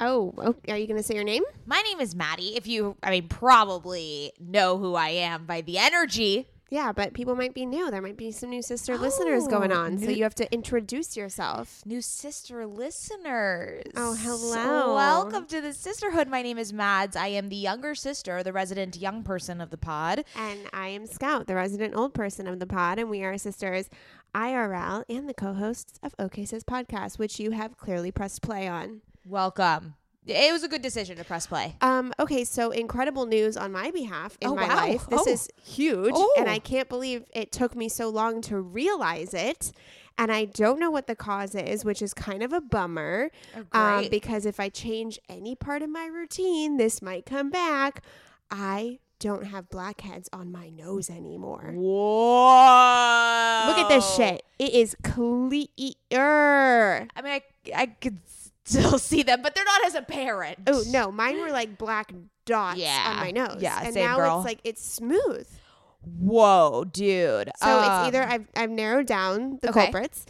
Oh, okay. are you going to say your name? My name is Maddie. If you, I mean, probably know who I am by the energy. Yeah, but people might be new. There might be some new sister listeners oh, going Oh, on. So you have to introduce yourself. New sister listeners. Oh, hello. Welcome to the sisterhood. My name is Mads. I am the younger sister, the resident young person of the pod. And I am Scout, the resident old person of the pod, and we are sisters IRL and the co hosts of OK Sis Podcast, which you have clearly pressed play on. Welcome. It was a good decision to press play. Um, okay, so incredible news on my behalf in Oh, my wow. life. This Oh. is huge, Oh. and I can't believe it took me so long to realize it. And I don't know what the cause is, which is kind of a bummer. Um, Oh, great. because if I change any part of my routine, this might come back. I don't have blackheads on my nose anymore. Whoa! Look at this shit. It is clear. I mean, I I could still see them, but they're not as apparent. Oh no, mine were like black dots Yeah. on my nose. Yeah, and now girl. it's like it's smooth. Whoa, dude. So it's either Um, I've I've narrowed down the Okay. culprits.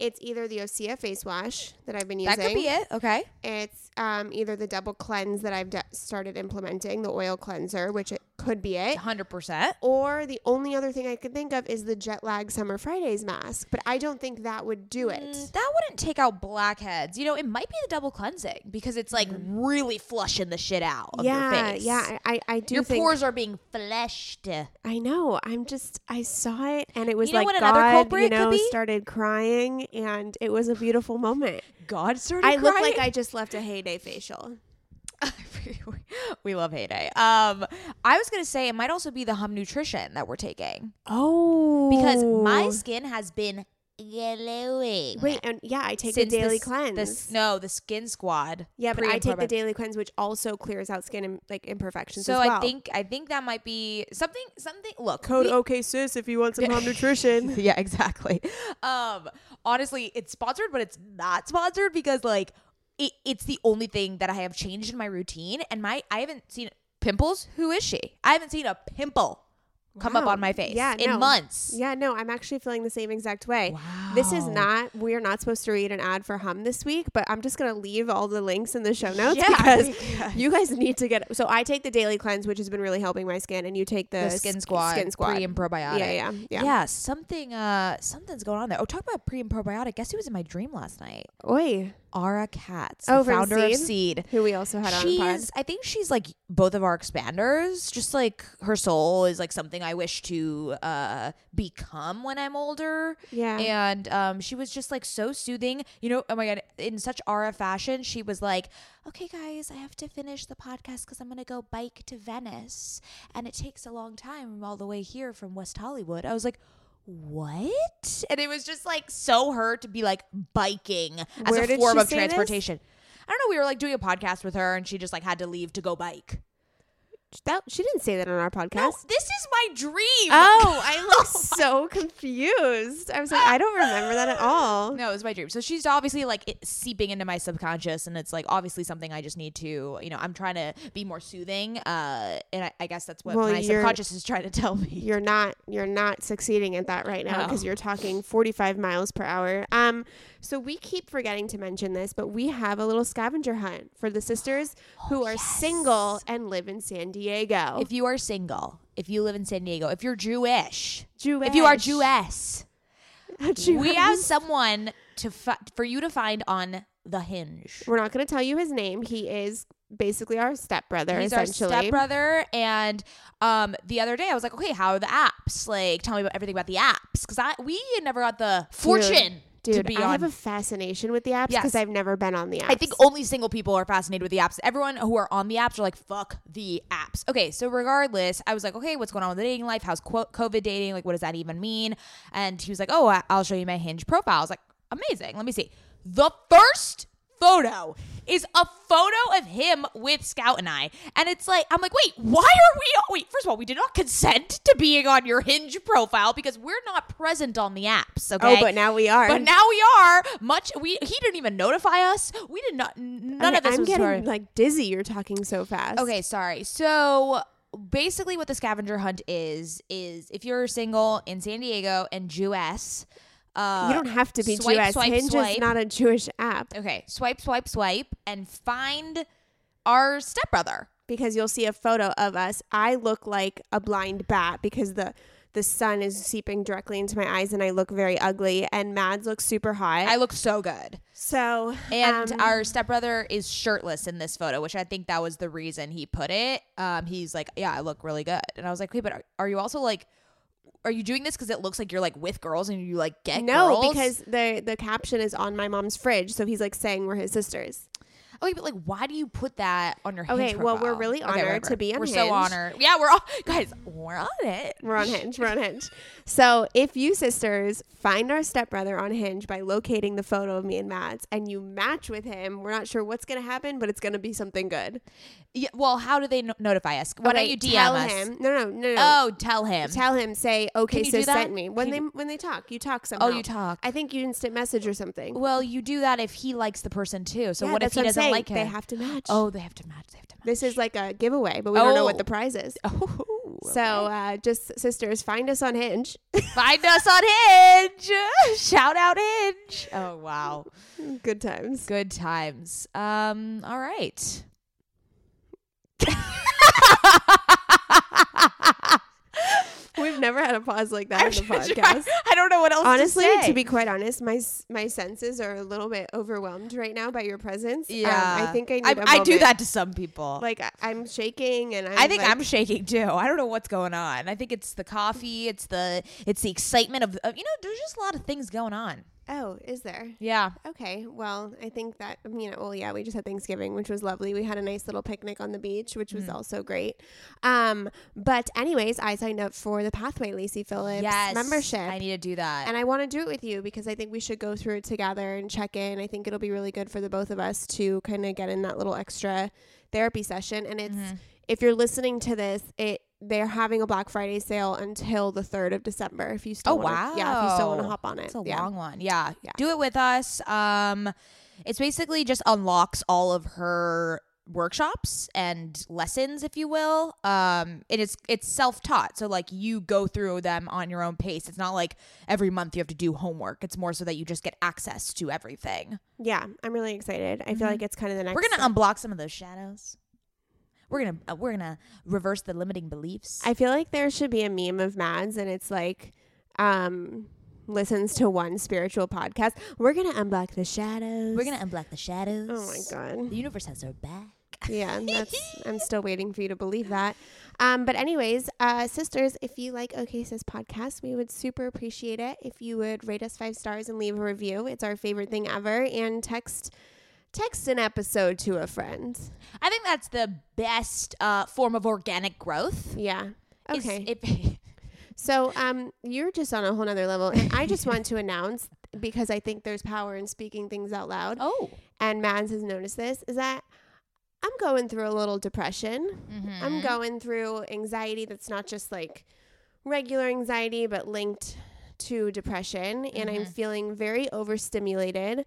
It's either the Osea face wash that I've been using. that could be it. Okay. It's um, either the double cleanse that I've d- started implementing, the oil cleanser, which it could be it, Hundred percent. or the only other thing I could think of is the jet lag summer Fridays mask. But I don't think that would do it. Mm, That wouldn't take out blackheads. You know, it might be the double cleansing because it's like really flushing the shit out of Mm. yeah, your face. yeah, I, I- do Your pores are being fleshed. I know. I'm just. I saw it, and it was You know like what another God, culprit you know, started crying, and it was a beautiful moment. God started I look like I just left a heyday facial. we love heyday. Um, I was gonna say it might also be the hum nutrition that we're taking Oh, because my skin has been glowing. wait, and yeah, I take since the daily s- cleanse. the no, the Skin Squad. yeah, but I take the daily cleanse, which also clears out skin and like imperfections. So as well. I think I think that might be something. Something. Look, code we- OK sis if you want some home nutrition. yeah, exactly. Um, honestly, it's sponsored, but it's not sponsored because like it, it's the only thing that I have changed in my routine. And my I haven't seen pimples. Who is she? I haven't seen a pimple come up on my face Yeah, in no. months. Yeah, no, I'm actually feeling the same exact way. Wow. This is not, we are not supposed to read an ad for Hum this week, but I'm just going to leave all the links in the show notes Yeah, because because- you guys need to get. So I take the daily cleanse, which has been really helping my skin, and you take the, The Skin Squad, Skin Squad. pre and probiotic. Yeah, yeah, yeah. Yeah, something uh something's going on there. Oh, talk about pre and probiotic. Guess who was in my dream last night? Oi. Ara Katz, Oh, the founder of Seed? Seed. Who we also had on the pod. She's I think she's like both of our expanders. Just like her soul is like something I wish to uh become when I'm older. Yeah. And um she was just like so soothing. You know, oh my god, in such Ara fashion, she was like, "Okay guys, I have to finish the podcast cuz I'm going to go bike to Venice and it takes a long time all the way here from West Hollywood." I was like, what? And it was just like so her to be like biking as Where a form of say this? transportation. I don't know. We were like doing a podcast with her, and she just like had to leave to go bike. That she didn't say that on our podcast. No, this is my dream. Oh, I look so confused. I was like, I don't remember that at all. No, it was my dream. So she's obviously like it, seeping into my subconscious, and it's like obviously something I just need to, you know, I'm trying to be more soothing, uh, and I, I guess that's what Well, my subconscious is trying to tell me. You're not you're not succeeding at that right now because Oh. you're talking 45 miles per hour. Um so we keep forgetting to mention this, but we have a little scavenger hunt for the sisters who are single and live in San Diego. If you are single, if you live in San Diego, if you're Jewish, Jewish. if you are Jewish, we have someone to fi- for you to find on the Hinge. We're not going to tell you his name. He is basically our stepbrother He's our essentially. stepbrother, and um, the other day I was like, okay, how are the apps? Like, tell me about everything about the apps, because I we never got the fortune Dude, to be I on. have a fascination with the apps Yes. because I've never been on the apps. I think only single people are fascinated with the apps. Everyone who are on the apps are like, fuck the apps. Okay, so regardless, I was like, okay, what's going on with the dating life? How's COVID dating? Like, what does that even mean? And he was like, oh, I'll show you my Hinge profile. I was like, amazing. Let me see. The first photo is a photo of him with Scout and I. And it's like, I'm like, wait, why are we? Wait, first of all, we did not consent to being on your Hinge profile because we're not present on the apps. Oh, okay. Oh, but now we are. But now we are much. We he didn't even notify us. We did not. None Okay, of this I'm getting like dizzy. You're talking so fast. Okay, sorry. So basically, what the scavenger hunt is is if you're single in San Diego and Jewish, uh, You don't have to be swipe, Jewish. swipe, Hinge swipe. is not a Jewish app Okay, swipe, swipe, swipe, and find our stepbrother. because you'll see a photo of us. I look like a blind bat because the the sun is seeping directly into my eyes and I look very ugly. And Mads looks super hot. I look so good. so And um, our stepbrother is shirtless in this photo, which I think that was the reason he put it. Um, he's like, "Yeah, I look really good," and I was like, "Wait, but are, are you also like, are you doing this because it looks like you're like with girls and you like get no, girls? because the the caption is on my mom's fridge, so he's like saying we're his sisters. okay, but like, why do you put that on your Okay, well, we're really Okay, honored whatever. to be on We're so honored. Yeah, we're all guys. We're on it. We're on Hinge. We're on Hinge. So if you sisters find our stepbrother on Hinge by locating the photo of me and Mads and you match with him, we're not sure what's going to happen, but it's going to be something good. Yeah, well, how do they no- notify us? Why Okay, don't you DM tell us? him? No, no, no, no. Oh, tell him. Tell him. Say, okay, Can you do sis that? sent me. When Can they you- when they talk, you talk somehow. oh, you talk. I think you instant message or something. well, you do that if he likes the person too. So Yeah, what if he I'm doesn't like him? They have to match. Oh, they have to match. They have to match. This is like a giveaway, but we don't know what Oh. the prize is. Oh, So uh, just sisters, find us on Hinge. Find us on Hinge. Shout out Hinge. Oh wow. Good times. Good times. Um, all right. We've never had a pause like that I'm in the podcast. I don't know what else Honestly, to, to, be quite honest, my my senses are a little bit overwhelmed right now by your presence. Um, yeah, I think I need I I do that to some people. Like I- I'm shaking and I'm I think like, I'm shaking too. I don't know what's going on. I think it's the coffee. It's the it's the excitement of, of you know. There's just a lot of things going on. Oh, is there? Yeah. Okay. Well, I think that you know. Well, yeah, we just had Thanksgiving, which was lovely. We had a nice little picnic on the beach, which Mm. was also great. Um, but anyways, I signed up for the Pathway Lacy Phillips Yes. membership. I need to do that. and I want to do it with you because I think we should go through it together and check in. I think it'll be really good for the both of us to kind of get in that little extra therapy session. And it's Mm-hmm. if you're listening to this, it they're having a Black Friday sale until the third of December. If you still Oh wanna, wow! yeah, if you still want to hop on it, It's a yeah. long one. Yeah. Yeah. Do it with us. Um, it's basically just unlocks all of her workshops and lessons, if you will. Um, and it's it's self taught, so like you go through them on your own pace. It's not like every month you have to do homework. It's more so that you just get access to everything. Yeah, I'm really excited. I feel like it's kind of the next. Mm-hmm. We're gonna step. unblock some of those shadows. We're gonna uh, we're gonna reverse the limiting beliefs. I feel like there should be a meme of Mads, and it's like, um, listens to one spiritual podcast. We're gonna unblock the shadows. we're gonna unblock the shadows. Oh my god. The universe has our back. Yeah, and that's. I'm still waiting for you to believe that. Um, but anyways, uh, sisters, if you like OK Sis podcast, we would super appreciate it if you would rate us five stars and leave a review. It's our favorite thing ever. And text text an episode to a friend. I think that's the best uh, form of organic growth. Yeah. Okay. if- So um, you're just on a whole nother level, and I just want to announce because I think there's power in speaking things out loud. oh, and Mads has noticed this, is that I'm going through a little depression. Mm-hmm. I'm going through anxiety that's not just like regular anxiety, but linked to depression. And I'm Mm-hmm. feeling very overstimulated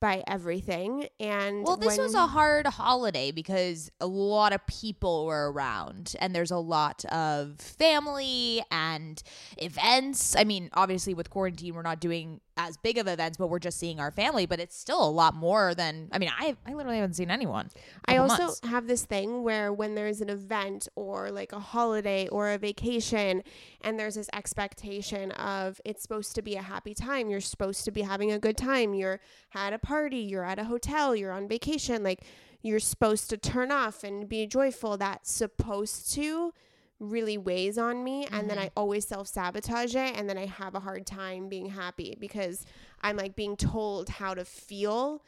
by everything. And Well, this was a hard holiday because a lot of people were around and there's a lot of family and events. I mean, obviously with quarantine we're not doing as big of events, but we're just seeing our family, but it's still a lot more than I mean, I I literally haven't seen anyone. I also months. have this thing where when there's an event or like a holiday or a vacation, and there's this expectation of it's supposed to be a happy time, you're supposed to be having a good time, you're at a party, you're at a hotel, you're on vacation, like you're supposed to turn off and be joyful. That's supposed to really weighs on me and then I always self-sabotage it and then I have a hard time being happy because I'm like being told how to feel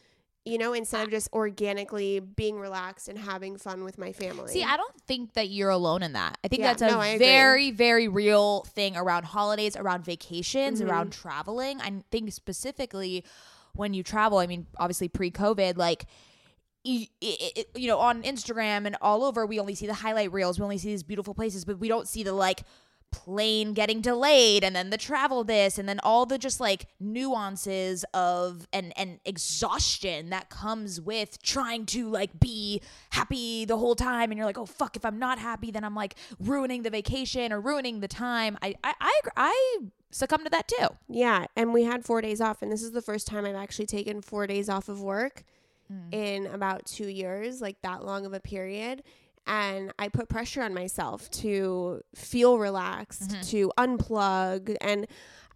you know, instead of just organically being relaxed and having fun with my family. See, I don't think that you're alone in that. I think Yeah, that's a no, very, very real thing around holidays, around vacations, Mm-hmm. around traveling. I think specifically when you travel, I mean, obviously pre COVID, like, y- i- i- you know, on Instagram and all over, we only see the highlight reels. We only see these beautiful places, but we don't see the like plane getting delayed and then the travel this and then all the just like nuances of and and exhaustion that comes with trying to like be happy the whole time and you're like oh fuck if i'm not happy then i'm like ruining the vacation or ruining the time i i i, I succumb to that too yeah, and we had 4 days off and this is the first time I've actually taken 4 days off of work Mm. in about 2 years, like that long of a period. And I put pressure on myself to feel relaxed, Mm-hmm. to unplug and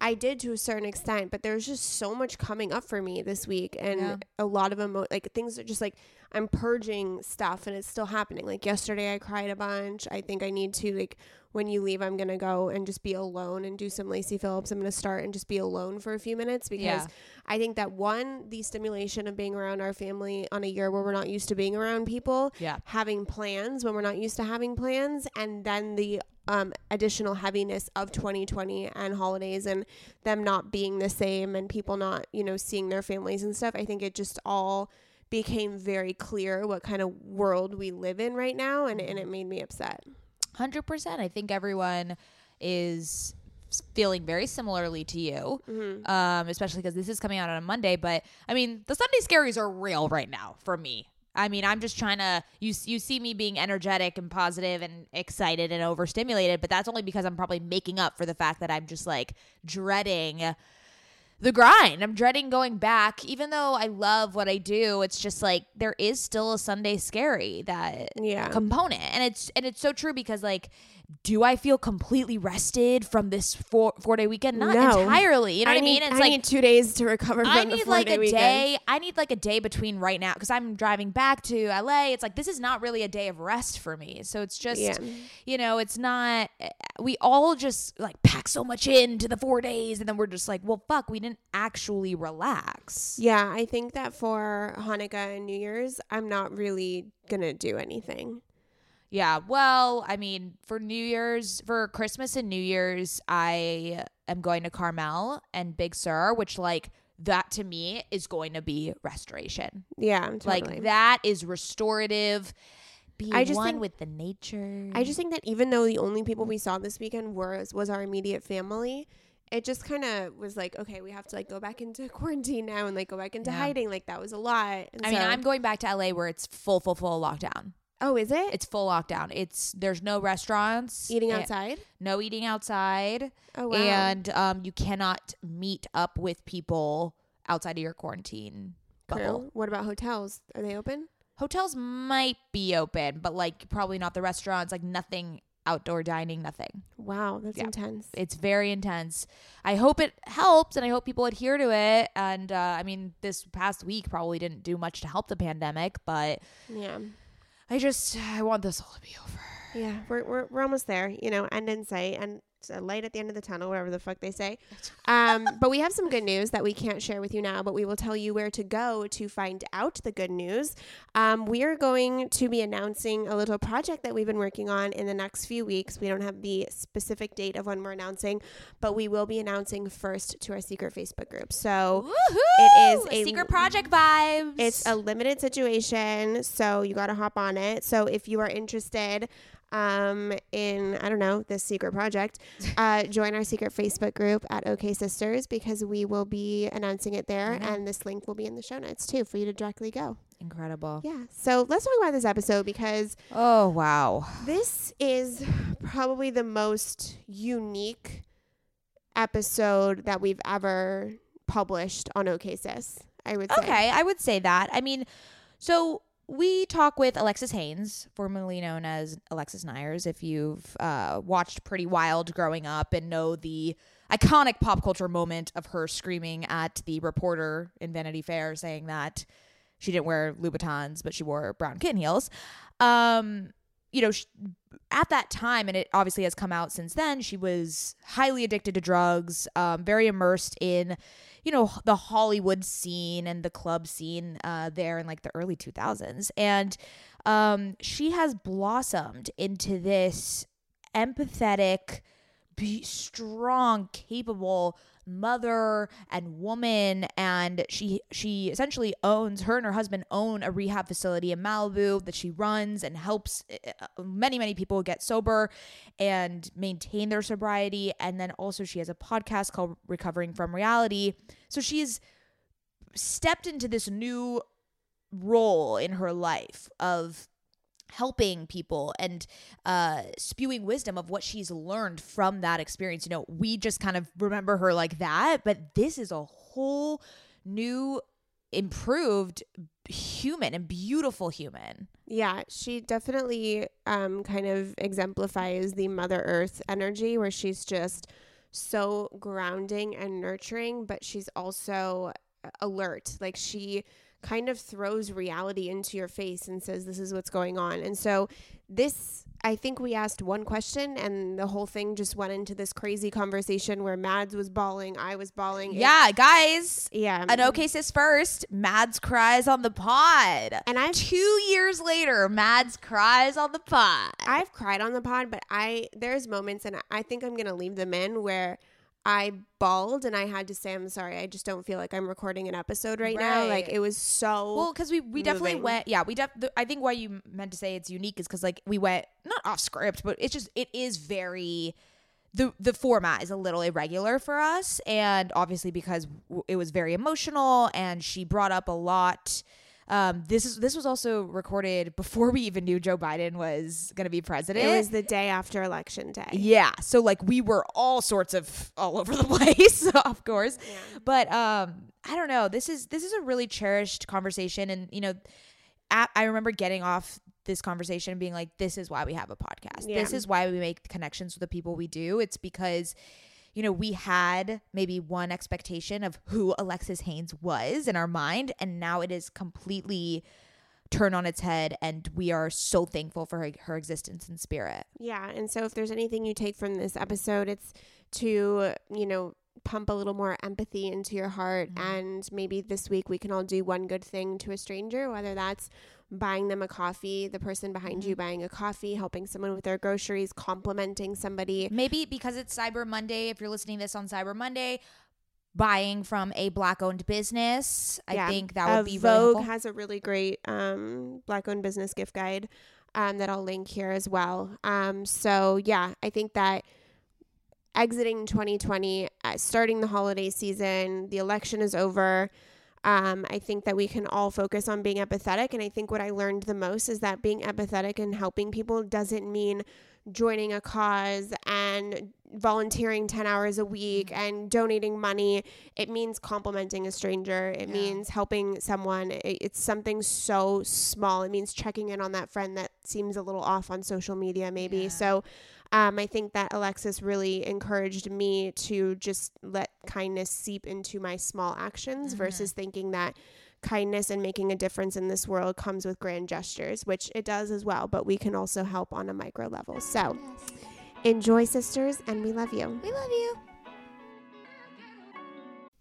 I did to a certain extent, but there's just so much coming up for me this week and Yeah. a lot of emo- like things are just like I'm purging stuff and it's still happening. Like yesterday I cried a bunch. I think I need to like when you leave I'm to go and just be alone and do some Lacy Phillips. I'm to start and just be alone for a few minutes because Yeah. I think that one the stimulation of being around our family on a year where we're not used to being around people, Yeah. having plans when we're not used to having plans and then the um, additional heaviness of 2020 and holidays and them not being the same and people not you know seeing their families and stuff i think it just all became very clear what kind of world we live in right now and, and it made me upset. 100% i think everyone is feeling very similarly to you um, especially because this is coming out on a monday but i mean the sunday scaries are real right now for me i mean i'm just trying to you, you see me being energetic and positive and excited and overstimulated but that's only because i'm probably making up for the fact that i'm just like dreading the grind. I'm dreading going back, even though I love what I do. It's just like there is still a Sunday scary that Yeah. component, and it's and it's so true because like, do I feel completely rested from this four four day weekend? Not No. entirely. You know what I mean? It's I like need two days to recover from I need like a weekend. day. I need like a day between right now because I'm driving back to LA. It's like this is not really a day of rest for me. So it's just, Yeah. you know, it's not. Eh, eh, we all just like pack so much into the four days, and then we're just like, well, fuck, we didn't actually relax. yeah i think that for hanukkah and new year's i'm not really gonna do anything Yeah. Well, I mean, for New Year's, for Christmas and New Year's, I am going to Carmel and Big Sur, which like that to me is going to be restoration. yeah totally. Like that is restorative. Be I just one think- with the nature. I just think that even though the only people we saw this weekend was was our immediate family, it just kind of was like, okay, we have to like go back into quarantine now and like go back into Yeah. hiding. Like that was a lot. And I mean, I'm going back to LA where it's full, full, full lockdown. Oh, is it? It's full lockdown. It's there's no restaurants, eating and- outside. no eating outside, Oh wow. and um, you cannot meet up with people outside of your quarantine bubble. True. What about hotels? Are they open? Hotels might be open, but like probably not the restaurants. Like nothing outdoor dining, nothing. Wow, that's Yeah. intense. It's very intense. I hope it helps, and I hope people adhere to it. And uh, I mean, this past week probably didn't do much to help the pandemic, but yeah. I just I want this all to be over. Yeah, we're, we're we're almost there, you know, end in sight. And a light at the end of the tunnel, whatever the fuck they say. Um, but we have some good news that we can't share with you now, but we will tell you where to go to find out the good news. Um, we are going to be announcing a little project that we've been working on in the next few weeks. We don't have the specific date of when we're announcing, but we will be announcing first to our secret Facebook group. So it is a secret project vibes. it's a limited situation, so you got to hop on it. So if you are interested um, in, I don't know, this secret project, uh, join our secret Facebook group at OK Sisters because we will be announcing it there. And this link will be in the show notes too for you to directly go. incredible. Yeah. So let's talk about this episode because Oh wow. this is probably the most unique episode that we've ever published on OK Sis. I would say. Okay, I would say that. I mean, so we talk with Alexis Haines, formerly known as Alexis Neiers. If you've uh, watched Pretty Wild growing up and know the iconic pop culture moment of her screaming at the reporter in Vanity Fair saying that she didn't wear Louboutins, but she wore brown kitten heels. Um, you know, sh- at that time, and it obviously has come out since then, she was highly addicted to drugs, um, very immersed in, you know, the Hollywood scene and the club scene uh, there in like the early 2000s. And um, she has blossomed into this empathetic, be strong, capable mother and woman and she she essentially owns her and her husband own a rehab facility in Malibu that she runs and helps uh, many many people get sober and maintain their sobriety. And then also she has a podcast called Recovering from Reality. So she's stepped into this new role in her life of helping people and uh spewing wisdom of what she's learned from that experience you know we just kind of remember her like that but this is a whole new improved human and beautiful human Yeah, she definitely um, kind of exemplifies the Mother Earth energy where she's just so grounding and nurturing, but she's also uh, alert. Like she kind of throws reality into your face and says, This is what's going on. And so, this, I think we asked one question and the whole thing just went into this crazy conversation where Mads was bawling, I was bawling. It- yeah guys yeah. an okay sis first mads cries on the pod And I've two years later mads cries on the pod I've cried on the pod, but I there's moments, and I think I'm gonna leave them in where I bawled and I had to say I'm sorry. I just don't feel like I'm recording an episode right, now. Like it was so Well, because we we definitely went. Yeah, we def. The, I think why you meant to say it's unique is because like we went not off script, but it's just it is very. The, the format is a little irregular for us and obviously because w- it was very emotional and she brought up a lot um, this is this was also recorded before we even knew Joe Biden was going to be president It was the day after election day. yeah. So like we were all sorts of all over the place, of course. But um I don't know. This is this is a really cherished conversation and you know at, I remember getting off this conversation being like this is why we have a podcast. This is why we make connections with the people we do. It's because you know, we had maybe one expectation of who Alexis Haines was in our mind, and now it is completely turned on its head, and we are so thankful for her, her existence and spirit. Yeah. And so if there's anything you take from this episode, it's to, you know, pump a little more empathy into your heart. Mm-hmm. And maybe this week we can all do one good thing to a stranger, whether that's buying them a coffee, the person behind you buying a coffee, helping someone with their groceries, complimenting somebody. Maybe because it's Cyber Monday, if you're listening to this on Cyber Monday, buying from a black owned business, I Yeah. think that would Uh, be Vogue really has a really great um, black owned business gift guide um, that I'll link here as well. Um, so yeah, I think that exiting 2020, uh, starting the holiday season, the election is over. Um, I think that we can all focus on being empathetic. And I think what I learned the most is that being empathetic and helping people doesn't mean joining a cause and volunteering 10 hours a week and donating money. It means complimenting a stranger. It Yeah. means helping someone. It- It's something so small. It means checking in on that friend that seems a little off on social media, maybe. Yeah. So um, I think that Alexis really encouraged me to just let kindness seep into my small actions versus thinking that kindness and making a difference in this world comes with grand gestures, which it does as well, but we can also help on a micro level. So Enjoy, sisters, and we love you. We love you.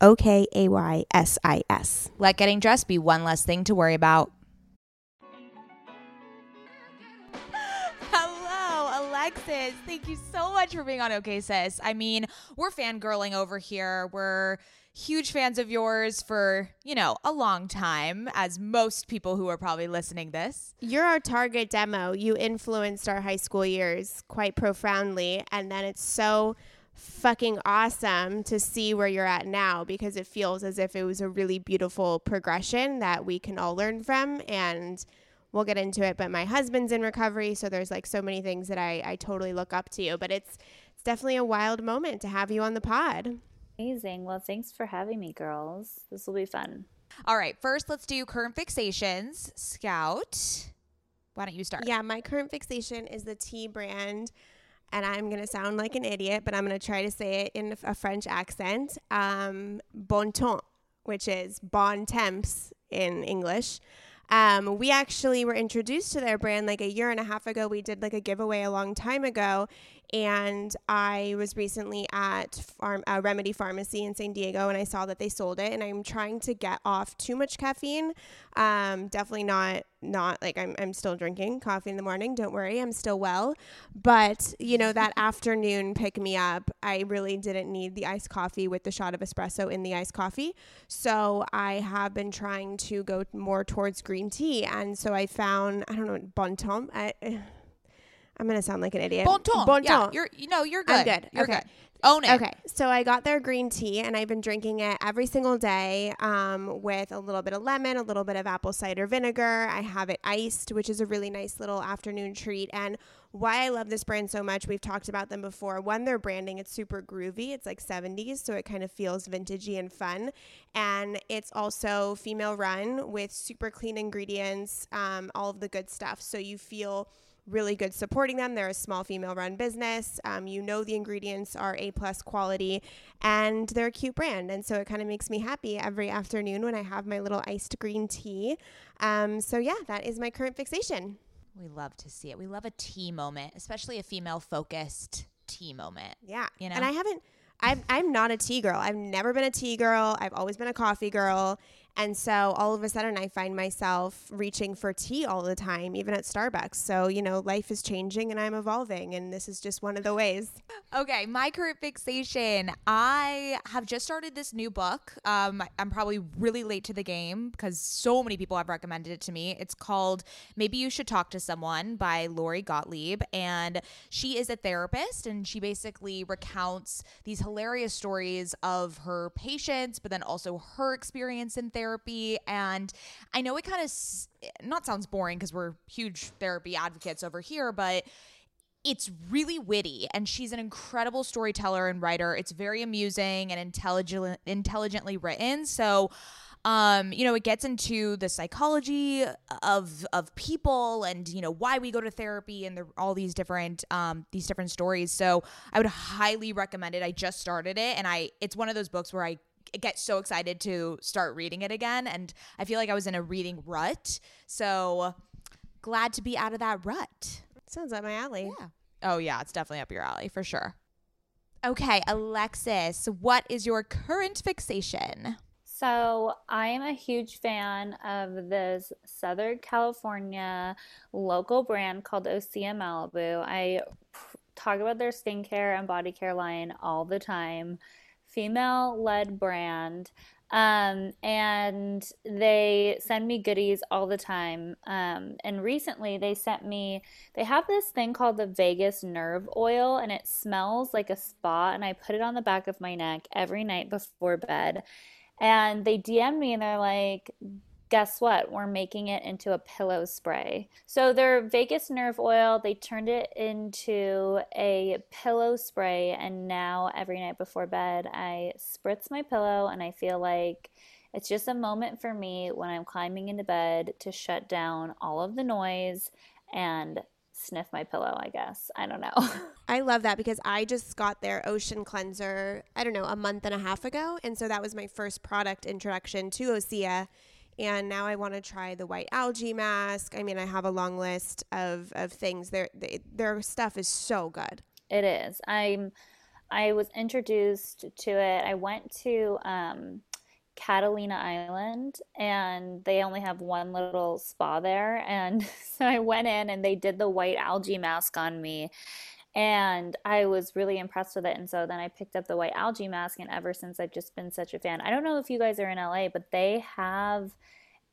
O K A Y S I S. Let getting dressed be one less thing to worry about. Hello, Alexis. Thank you so much for being on OK Sis. I mean, we're fangirling over here. We're huge fans of yours for, you know, a long time, as most people who are probably listening this. You're our target demo. You influenced our high school years quite profoundly. And then it's so fucking awesome to see where you're at now because it feels as if it was a really beautiful progression that we can all learn from and we'll get into it but my husband's in recovery so there's like so many things that I, I totally look up to you but it's it's definitely a wild moment to have you on the pod Amazing. Well, thanks for having me, girls. This will be fun. All right, first let's do current fixations. Scout, why don't you start? yeah my current fixation is the tea brand and I'm going to sound like an idiot, but I'm going to try to say it in a French accent. Um, bon temps, which is bon temps in English. Um, we actually were introduced to their brand like a year and a half ago. We did like a giveaway a long time ago, and I was recently at Farm, uh, Remedy Pharmacy in San Diego, and I saw that they sold it. And I'm trying to get off too much caffeine. Um, definitely not not like I'm I'm still drinking coffee in the morning. Don't worry, I'm still well. But you know that afternoon pick me up, I really didn't need the iced coffee with the shot of espresso in the iced coffee. So I have been trying to go more towards green tea, and so I found I don't know bon temps. I, I'm gonna sound like an idiot. Bon ton. Bon ton. Yeah, you're you know you're good. I'm good. You're Okay. good. Own it. Okay, so I got their green tea and I've been drinking it every single day um, with a little bit of lemon, a little bit of apple cider vinegar. I have it iced, which is a really nice little afternoon treat. And why I love this brand so much, we've talked about them before. One, their branding, it's super groovy. It's like 70s, so it kind of feels vintagey and fun. And it's also female run with super clean ingredients, um, all of the good stuff. So you feel really good supporting them. They're a small female run business. Um, you know the ingredients are A plus quality and they're a cute brand. And so it kind of makes me happy every afternoon when I have my little iced green tea. Um, so yeah, that is my current fixation. We love to see it. We love a tea moment, especially a female focused tea moment. Yeah. You know? And I haven't, I'm, I'm not a tea girl. I've never been a tea girl. I've always been a coffee girl. And so all of a sudden, I find myself reaching for tea all the time, even at Starbucks. So, you know, life is changing and I'm evolving. And this is just one of the ways. Okay, my current fixation. I have just started this new book. Um, I'm probably really late to the game because so many people have recommended it to me. It's called Maybe You Should Talk to Someone by Lori Gottlieb. And she is a therapist and she basically recounts these hilarious stories of her patients, but then also her experience in therapy therapy. And I know it kind of not sounds boring because we're huge therapy advocates over here, but it's really witty and she's an incredible storyteller and writer. It's very amusing and intelligent intelligently written. So um, you know, it gets into the psychology of of people and you know why we go to therapy and the, all these different um, these different stories. So I would highly recommend it. I just started it, and I it's one of those books where I get so excited to start reading it again. And I feel like I was in a reading rut. So glad to be out of that rut. Sounds like my alley. Yeah. Oh, yeah. It's definitely up your alley for sure. Okay, Alexis, what is your current fixation? So, I am a huge fan of this Southern California local brand called Osea Malibu. I talk about their skincare and body care line all the time female led brand. Um, and they send me goodies all the time. Um, and recently they sent me, they have this thing called the Vagus Nerve Oil, and it smells like a spa. And I put it on the back of my neck every night before bed. And they DM me and they're like, guess what? We're making it into a pillow spray. So their vagus nerve oil, they turned it into a pillow spray. And now every night before bed, I spritz my pillow and I feel like it's just a moment for me when I'm climbing into bed to shut down all of the noise and sniff my pillow, I guess. I don't know. I love that because I just got their ocean cleanser, I don't know, a month and a half ago. And so that was my first product introduction to Osea and now I want to try the white algae mask. I mean, I have a long list of, of things. Their their stuff is so good. It is. I'm. I was introduced to it. I went to um, Catalina Island, and they only have one little spa there. And so I went in, and they did the white algae mask on me, and I was really impressed with it. And so then I picked up the white algae mask, and ever since I've just been such a fan. I don't know if you guys are in LA, but they have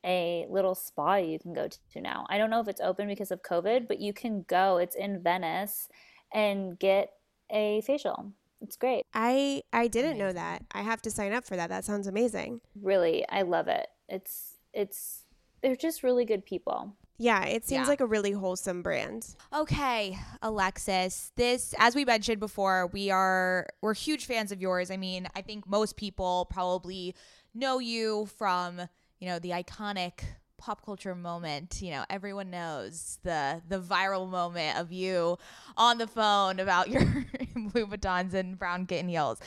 a little spa you can go to now. I don't know if it's open because of COVID, but you can go. It's in Venice and get a facial. It's great. I I didn't amazing. know that. I have to sign up for that. That sounds amazing. Really, I love it. It's it's they're just really good people. Yeah, it seems yeah. like a really wholesome brand. Okay, Alexis. This as we mentioned before, we are we're huge fans of yours. I mean, I think most people probably know you from, you know, the iconic pop culture moment. You know, everyone knows the the viral moment of you on the phone about your Louboutins and brown kitten heels.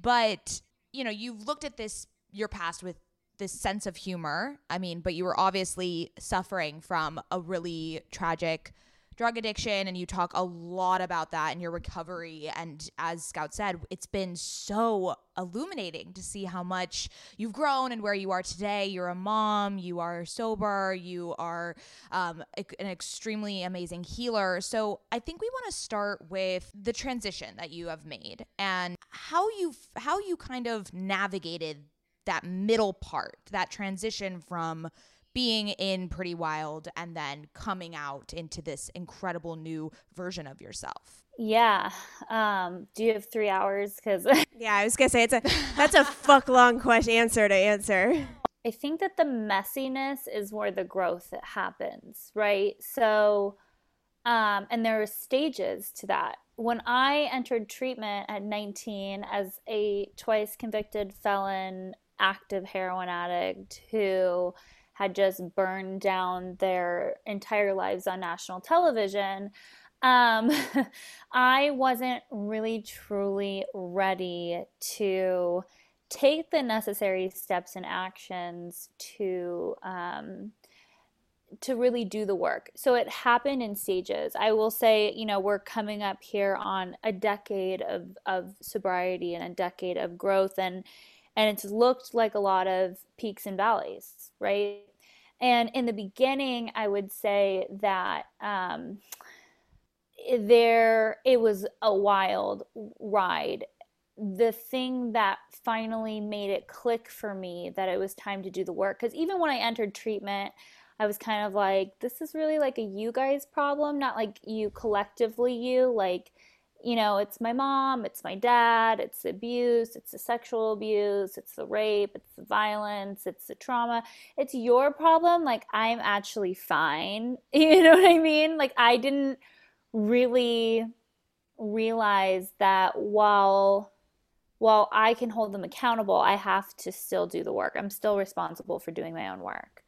But, you know, you've looked at this your past with this sense of humor. I mean, but you were obviously suffering from a really tragic drug addiction and you talk a lot about that in your recovery. And as scout said it's been so illuminating to see how much you've grown and where you are today. You're a mom you are sober you are um, an extremely amazing healer. So i think we want to start with the transition that you have made and how you how you kind of navigated that middle part, that transition from being in Pretty Wild and then coming out into this incredible new version of yourself? Yeah. Um, do you have three hours? Because yeah, I was gonna say it's a that's a fuck long question answer to answer. I think that the messiness is where the growth happens, right? So, um, and there are stages to that. When I entered treatment at 19 as a twice convicted felon active heroin addict who had just burned down their entire lives on national television. Um, I wasn't really truly ready to take the necessary steps and actions to um, to really do the work. So it happened in stages. I will say, you know, we're coming up here on a decade of of sobriety and a decade of growth and and it's looked like a lot of peaks and valleys, right? And in the beginning, I would say that um, there it was a wild ride. The thing that finally made it click for me that it was time to do the work, because even when I entered treatment, I was kind of like, this is really like a you guys problem, not like you collectively, you like you know, it's my mom, it's my dad, it's the abuse, it's the sexual abuse, it's the rape, it's the violence, it's the trauma. It's your problem. Like, I'm actually fine. You know what I mean? Like, I didn't really realize that while while I can hold them accountable, I have to still do the work. I'm still responsible for doing my own work.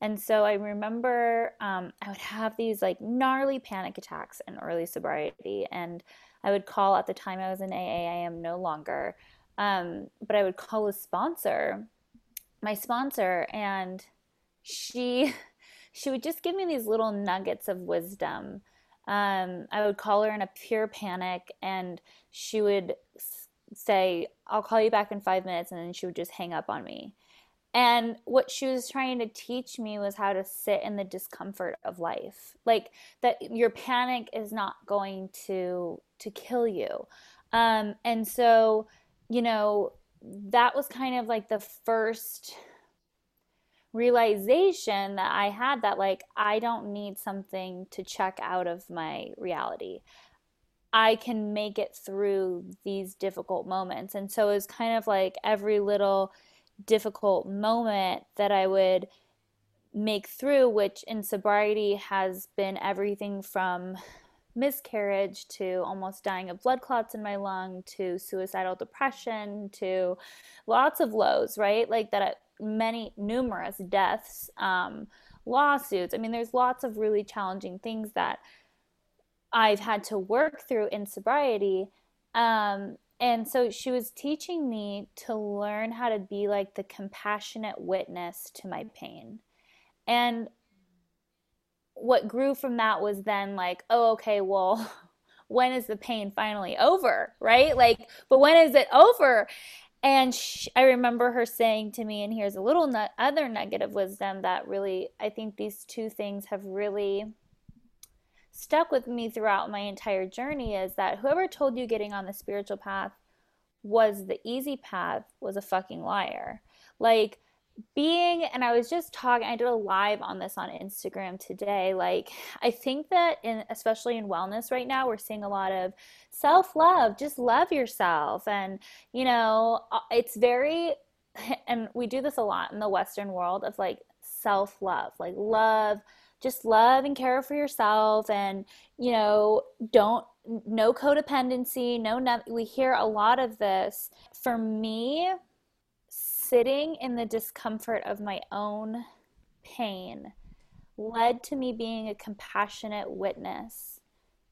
And so I remember um, I would have these like gnarly panic attacks in early sobriety. And I would call at the time I was in AA, I am no longer. Um, but I would call a sponsor, my sponsor, and she she would just give me these little nuggets of wisdom. Um, I would call her in a pure panic, and she would say, "I'll call you back in five minutes," and then she would just hang up on me. And what she was trying to teach me was how to sit in the discomfort of life. Like that your panic is not going to to kill you. Um, and so, you know, that was kind of like the first realization that I had that like I don't need something to check out of my reality. I can make it through these difficult moments. And so it was kind of like every little difficult moment that I would make through, which in sobriety has been everything from miscarriage to almost dying of blood clots in my lung to suicidal depression to lots of lows, right? Like that, many, numerous deaths, um, lawsuits. I mean, there's lots of really challenging things that I've had to work through in sobriety. Um, and so she was teaching me to learn how to be like the compassionate witness to my pain. And what grew from that was then like, oh, okay, well, when is the pain finally over? Right? Like, but when is it over? And she, I remember her saying to me, and here's a little nut, other negative wisdom that really, I think these two things have really stuck with me throughout my entire journey is that whoever told you getting on the spiritual path was the easy path was a fucking liar. Like being and I was just talking I did a live on this on Instagram today. Like I think that in especially in wellness right now we're seeing a lot of self-love, just love yourself and you know, uh, it's very and we do this a lot in the western world of like self-love, like love just love and care for yourself and you know don't no codependency no we hear a lot of this. For me sitting in the discomfort of my own pain led to me being a compassionate witness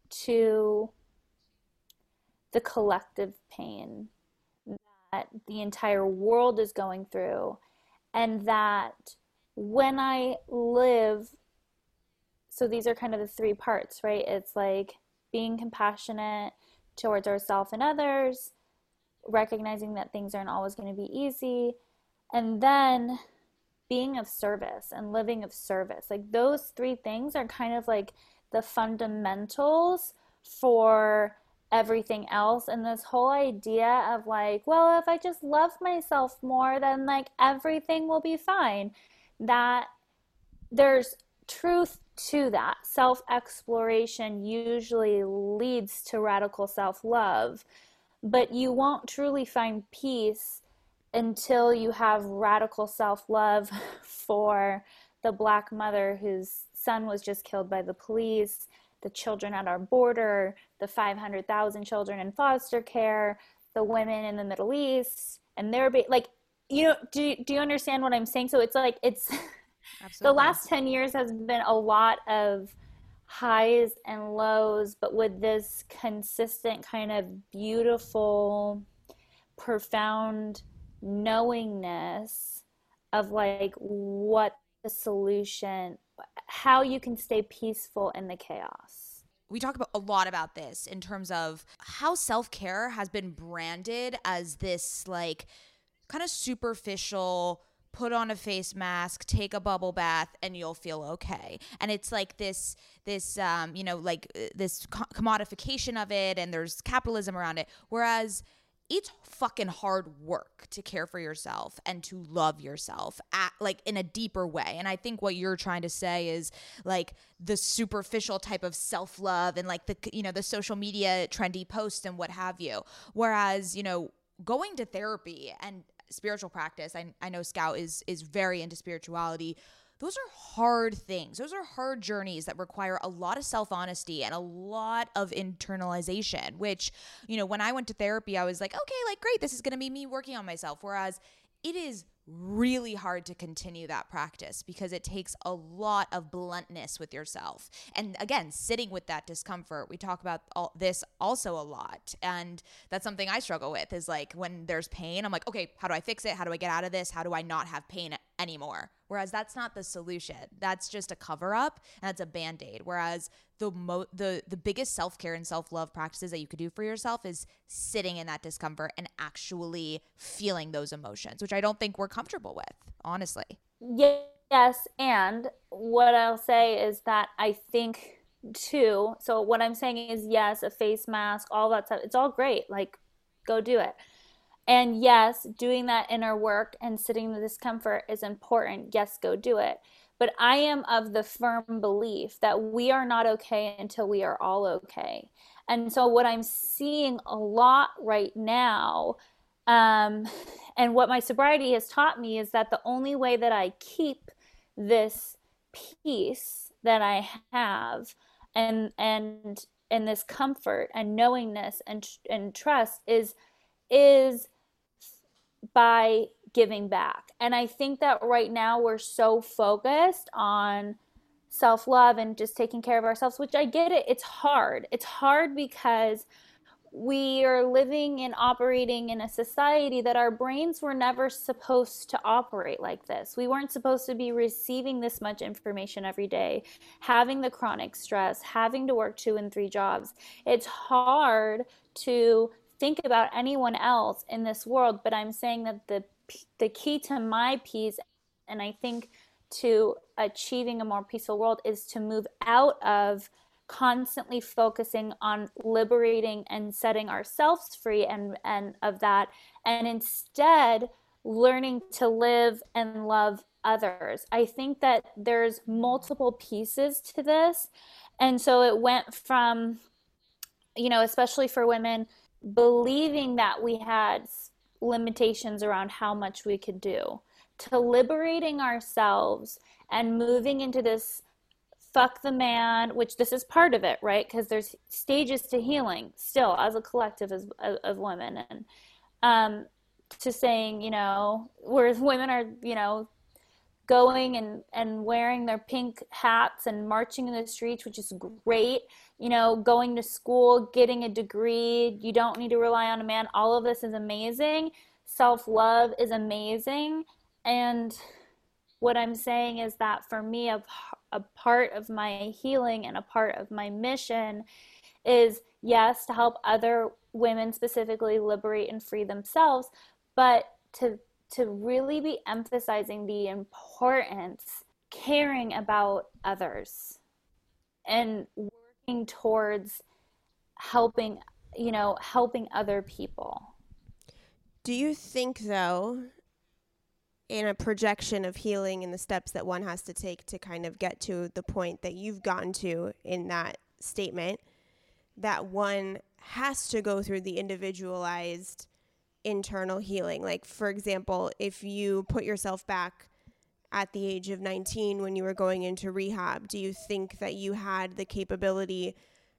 to the collective pain that the entire world is going through and that when I live so these are kind of the three parts, right? It's like being compassionate towards ourselves and others, recognizing that things aren't always going to be easy, and then being of service and living of service. Like those three things are kind of like the fundamentals for everything else and this whole idea of like well if i just love myself more then like everything will be fine that there's truth to that. Self exploration usually leads to radical self love, but you won't truly find peace until you have radical self love for the black mother whose son was just killed by the police, the children at our border, the 500,000 children in foster care, the women in the Middle East, and they're like, you know, do, do you understand what I'm saying? So it's like, it's. Absolutely. The last 10 years has been a lot of highs and lows, but with this consistent kind of beautiful, profound knowingness of like what the solution, how you can stay peaceful in the chaos. We talk about a lot about this in terms of how self care has been branded as this like kind of superficial put on a face mask take a bubble bath and you'll feel okay and it's like this this um you know like uh, this co- commodification of it and there's capitalism around it whereas it's fucking hard work to care for yourself and to love yourself at like in a deeper way. And I think what you're trying to say is like the superficial type of self-love and like the you know the social media trendy posts and what have you. Whereas, you know, going to therapy and spiritual practice, I I know Scout is is very into spirituality those are hard things. Those are hard journeys that require a lot of self honesty and a lot of internalization, which, you know, when I went to therapy, I was like, okay, like, great, this is going to be me working on myself. Whereas it is really hard to continue that practice because it takes a lot of bluntness with yourself. And again, sitting with that discomfort. We talk about all this also a lot. And that's something I struggle with is like when there's pain, I'm like, okay, how do I fix it? How do I get out of this? How do I not have pain anymore? Whereas that's not the solution. That's just a cover up and that's a band-aid. Whereas the mo- the the biggest self-care and self-love practices that you could do for yourself is sitting in that discomfort and actually feeling those emotions, which I don't think we're comfortable with, honestly. Yes, and what I'll say is that I think too. So what I'm saying is yes, a face mask, all that stuff. It's all great. Like go do it. And yes, doing that inner work and sitting in the discomfort is important. Yes, go do it. But I am of the firm belief that we are not okay until we are all okay. And so, what I'm seeing a lot right now, um, and what my sobriety has taught me, is that the only way that I keep this peace that I have and and and this comfort and knowingness and and trust is is by giving back. And I think that right now we're so focused on self love and just taking care of ourselves, which I get it. It's hard. It's hard because we are living and operating in a society that our brains were never supposed to operate like this. We weren't supposed to be receiving this much information every day, having the chronic stress, having to work two and three jobs. It's hard to think about anyone else in this world, but I'm saying that the the key to my peace and I think to achieving a more peaceful world is to move out of constantly focusing on liberating and setting ourselves free and and of that and instead learning to live and love others. I think that there's multiple pieces to this. And so it went from you know, especially for women believing that we had limitations around how much we could do to liberating ourselves and moving into this fuck the man which this is part of it right? Because there's stages to healing still as a collective of women. And um, to saying you know where women are you know going and, and wearing their pink hats and marching in the streets, which is great. You know, going to school, getting a degree. You don't need to rely on a man. All of this is amazing. Self love is amazing. And what I'm saying is that for me, a, a part of my healing and a part of my mission is yes, to help other women specifically liberate and free themselves, but to to really be emphasizing the importance caring about others and working towards helping you know helping other people. Do you think though in a projection of healing and the steps that one has to take to kind of get to the point that you've gotten to in that statement that one has to go through the individualized internal healing. Like, for example, if you put yourself back at the age of 19 when you were going into rehab, do you think that you had the capability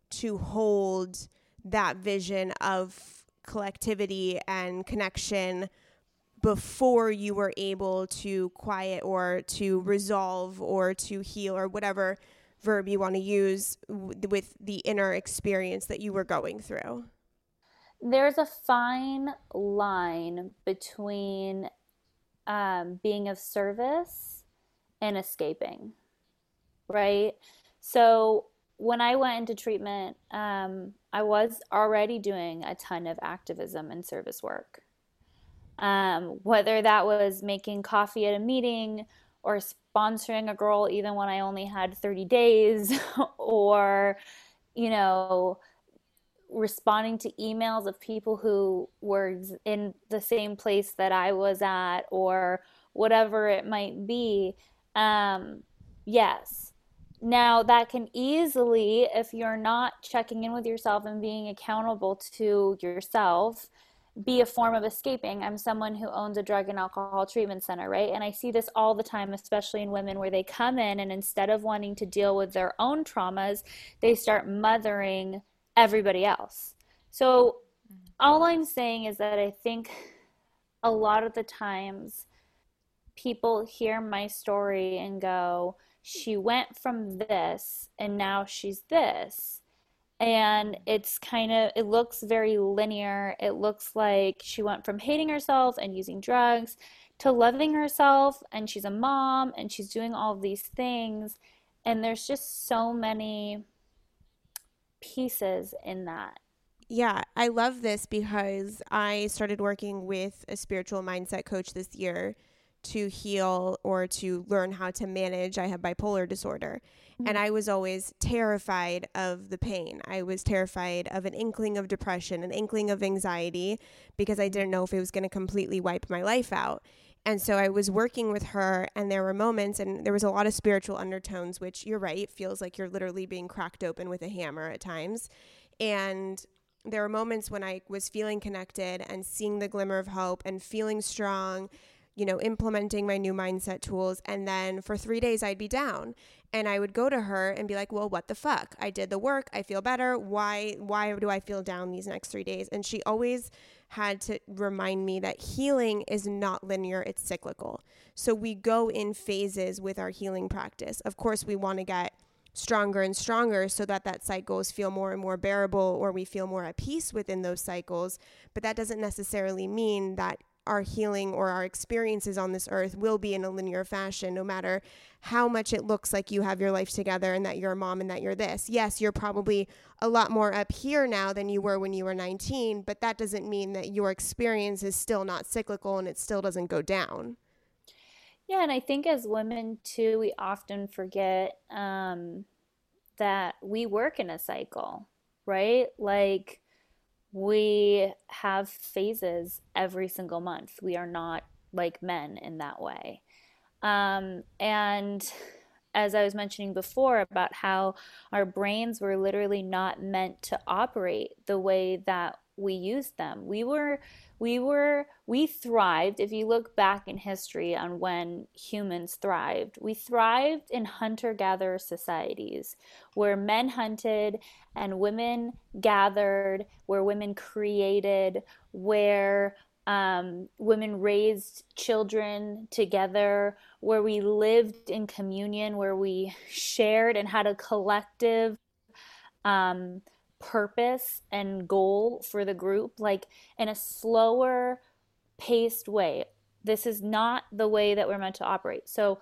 to hold that vision of collectivity and connection before you were able to quiet or to resolve or to heal or whatever verb you want to use w- with the inner experience that you were going through? There's a fine line between um, being of service and escaping, right? So when I went into treatment, um, I was already doing a ton of activism and service work. Um, whether that was making coffee at a meeting or sponsoring a girl even when I only had 30 days or, you know, responding to emails of people who were in the same place that I was at or whatever it might be. Um, yes. Now, that can easily, if you're not checking in with yourself and being accountable to yourself, be a form of escaping. I'm someone who owns a drug and alcohol treatment center, right? And I see this all the time, especially in women, where they come in and instead of wanting to deal with their own traumas, they start mothering everybody else. So, all I'm saying is that I think a lot of the times people hear my story and go, she went from this and now she's this. And it's kind of, it looks very linear. It looks like she went from hating herself and using drugs to loving herself, and she's a mom and she's doing all these things. And there's just so many pieces in that. Yeah, I love this because I started working with a spiritual mindset coach this year to heal or to learn how to manage. I have bipolar disorder. Mm-hmm. And I was always terrified of the pain. I was terrified of an inkling of depression, an inkling of anxiety, because I didn't know if it was going to completely wipe my life out. And so I was working with her, and there were moments, and there was a lot of spiritual undertones, which you're right, feels like you're literally being cracked open with a hammer at times. And there were moments when I was feeling connected and seeing the glimmer of hope and feeling strong you know, implementing my new mindset tools. And then for three days, I'd be down. And I would go to her and be like, well, what the fuck? I did the work. I feel better. Why, why do I feel down these next three days? And she always had to remind me that healing is not linear, it's cyclical. So we go in phases with our healing practice. Of course, we want to get stronger and stronger so that that cycles feel more and more bearable or we feel more at peace within those cycles but that doesn't necessarily mean that our healing or our experiences on this earth will be in a linear fashion, no matter how much it looks like you have your life together and that you're a mom and that you're this. Yes, you're probably a lot more up here now than you were when you were 19, but that doesn't mean that your experience is still not cyclical and it still doesn't go down. Yeah, and I think as women too, we often forget um, that we work in a cycle, right? Like, we have phases every single month. We are not like men in that way. Um, and as I was mentioning before about how our brains were literally not meant to operate the way that we used them. We were we were we thrived if you look back in history on when humans thrived we thrived in hunter gatherer societies where men hunted and women gathered where women created where um, women raised children together where we lived in communion where we shared and had a collective um, purpose and goal for the group, like in a slower paced way. This is not the way that we're meant to operate. So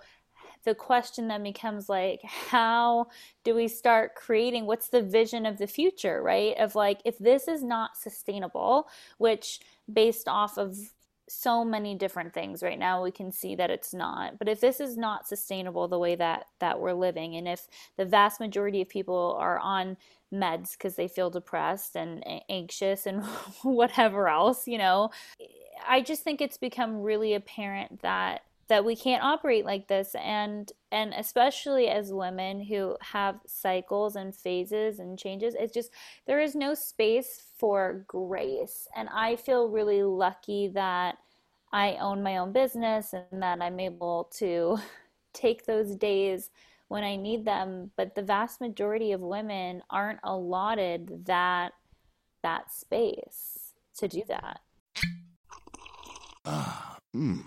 the question then becomes like how do we start creating what's the vision of the future right of like if this is not sustainable which based off of so many different things right now we can see that it's not but if this is not sustainable the way that that we're living and if the vast majority of people are on meds because they feel depressed and anxious and whatever else, you know. I just think it's become really apparent that that we can't operate like this and and especially as women who have cycles and phases and changes it's just there is no space for grace and i feel really lucky that i own my own business and that i'm able to take those days when I need them, but the vast majority of women aren't allotted that that space to do that. Ah, mmm.